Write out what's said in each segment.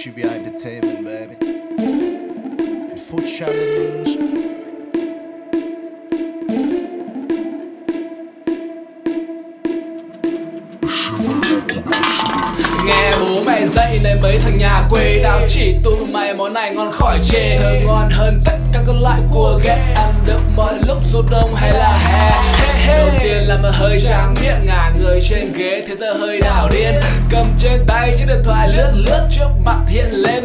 GVI Entertainment, baby. The food challenge. Nghe bố mẹ dạy nên mấy thằng nhà quê Tao chỉ tụ mày món này ngon khỏi chê. Thơm ngon hơn tất cả các loại cua ghét Ăn được mọi lúc dù đông hay là hè. Đầu tiên là mà hơi tráng miệng Ngả người trên ghế. Thế giờ hơi đảo điên. Cầm trên tay chiếc điện thoại lướt lướt Trước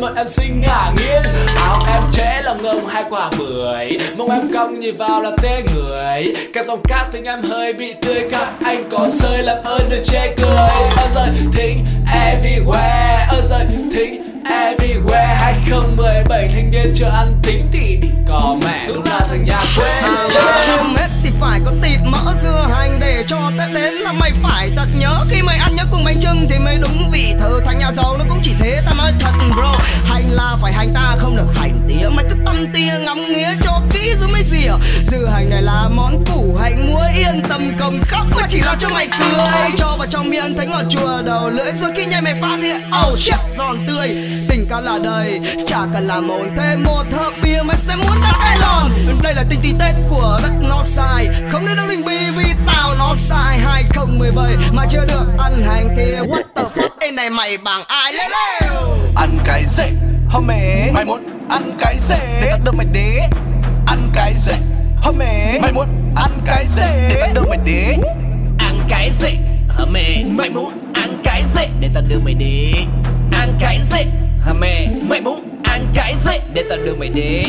bọn em xinh ngả nghiêng Áo em trễ lòng ngông hai quả bưởi. Mông em cong nhìn vào là tê người. Các dòng cát thấy em hơi bị tươi. Các anh có sơi làm ơn đừng chê cười. Ơ rời thính everywhere. Ơ rời thính everywhere. 2017 thanh niên chưa ăn tính thì đi cò mẹ. Đúng là thằng nhà quê. À, dạ. hết thì phải có thịt mỡ dưa hành để cho Tết đến là mày phải thật nhớ. Khi mày ăn nhớ cùng bánh trưng thì mới đúng vị thờ thằng nhà giàu nó cũng chỉ thế ta nói thật bro. Ngắm cho kỹ rồi mới rỉa dưa hành này là món củ hành muối, yên tâm cầm khóc. Mà chỉ lo cho mày cười. Cho vào trong miệng thấy ngọt chua đầu lưỡi, rồi khi nhai mày phát hiện oh shit, giòn tươi. Tình ca là đời, chả cần làm mồn thêm một hộp bia, mày sẽ muốn đã ai lòn. Đây là tình tí tết của đất nó sai. Không nên đâu đình bi vì tao nó sai. 2017 mà chưa được ăn hành kia. What the fuck? Ê này mày bằng ai? Lên Ăn cái gì? Hôm mẹ Mày muốn ăn cái gì? Để tao đưa mày đế Ăn cái gì? Hôm mẹ Mày muốn ăn cái gì? Để tao đưa mày đế Ăn cái gì? Hả mẹ? Mày muốn ăn cái gì? Để tao đưa mày đi Ăn cái gì? Hả mẹ? Mày muốn ăn cái gì? Để tao đưa mày đi